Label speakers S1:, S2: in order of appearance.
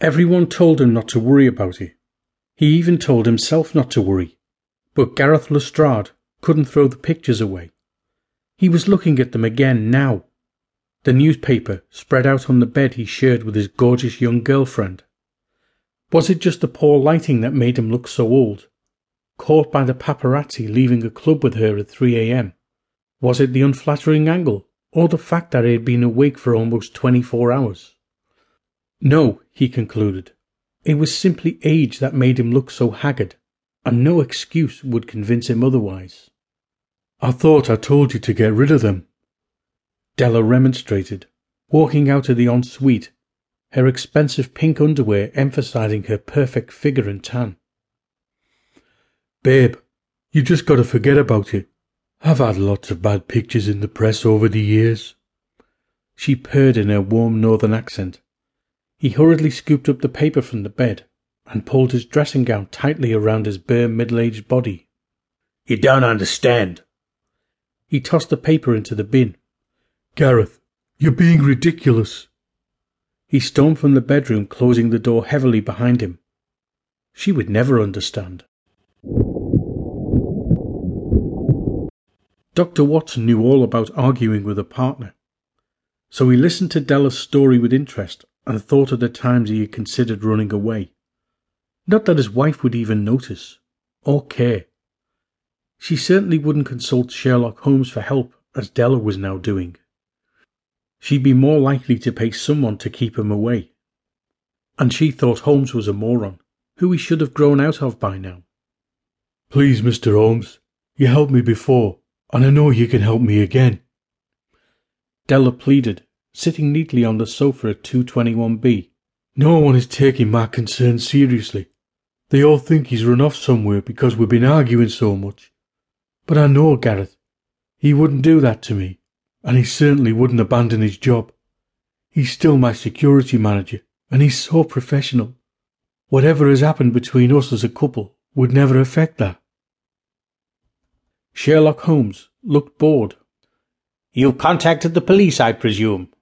S1: Everyone told him not to worry about it. He even told himself not to worry. But Gareth Lestrade couldn't throw the pictures away. He was looking at them again now. The newspaper spread out on the bed he shared with his gorgeous young girlfriend. Was it just the poor lighting that made him look so old? Caught by the paparazzi leaving a club with her at 3 a.m. Was it the unflattering angle, or the fact that he had been awake for almost 24 hours? No, he concluded. It was simply age that made him look so haggard, and no excuse would convince him otherwise.
S2: I thought I told you to get rid of them.
S1: Della remonstrated, walking out of the ensuite, her expensive pink underwear emphasizing her perfect figure and tan.
S2: Babe, you just gotta forget about it. I've had lots of bad pictures in the press over the years.
S1: She purred in her warm northern accent. He hurriedly scooped up the paper from the bed and pulled his dressing gown tightly around his bare middle aged body.
S3: You don't understand.
S1: He tossed the paper into the bin.
S2: Gareth, you're being ridiculous.
S1: He stormed from the bedroom, closing the door heavily behind him. She would never understand. Dr. Watson knew all about arguing with a partner, so he listened to Della's story with interest and thought of the times he had considered running away. Not that his wife would even notice or care. She certainly wouldn't consult Sherlock Holmes for help, as Della was now doing. She'd be more likely to pay someone to keep him away. And she thought Holmes was a moron, who he should have grown out of by now.
S2: Please, Mr. Holmes, you helped me before and I know you can help me again.
S1: Della pleaded, sitting neatly on the sofa at 221B.
S2: No one is taking my concerns seriously. They all think he's run off somewhere because we've been arguing so much. But I know Gareth. He wouldn't do that to me, and he certainly wouldn't abandon his job. He's still my security manager, and he's so professional. Whatever has happened between us as a couple would never affect that.
S1: Sherlock Holmes looked bored.
S3: You've contacted the police, I presume?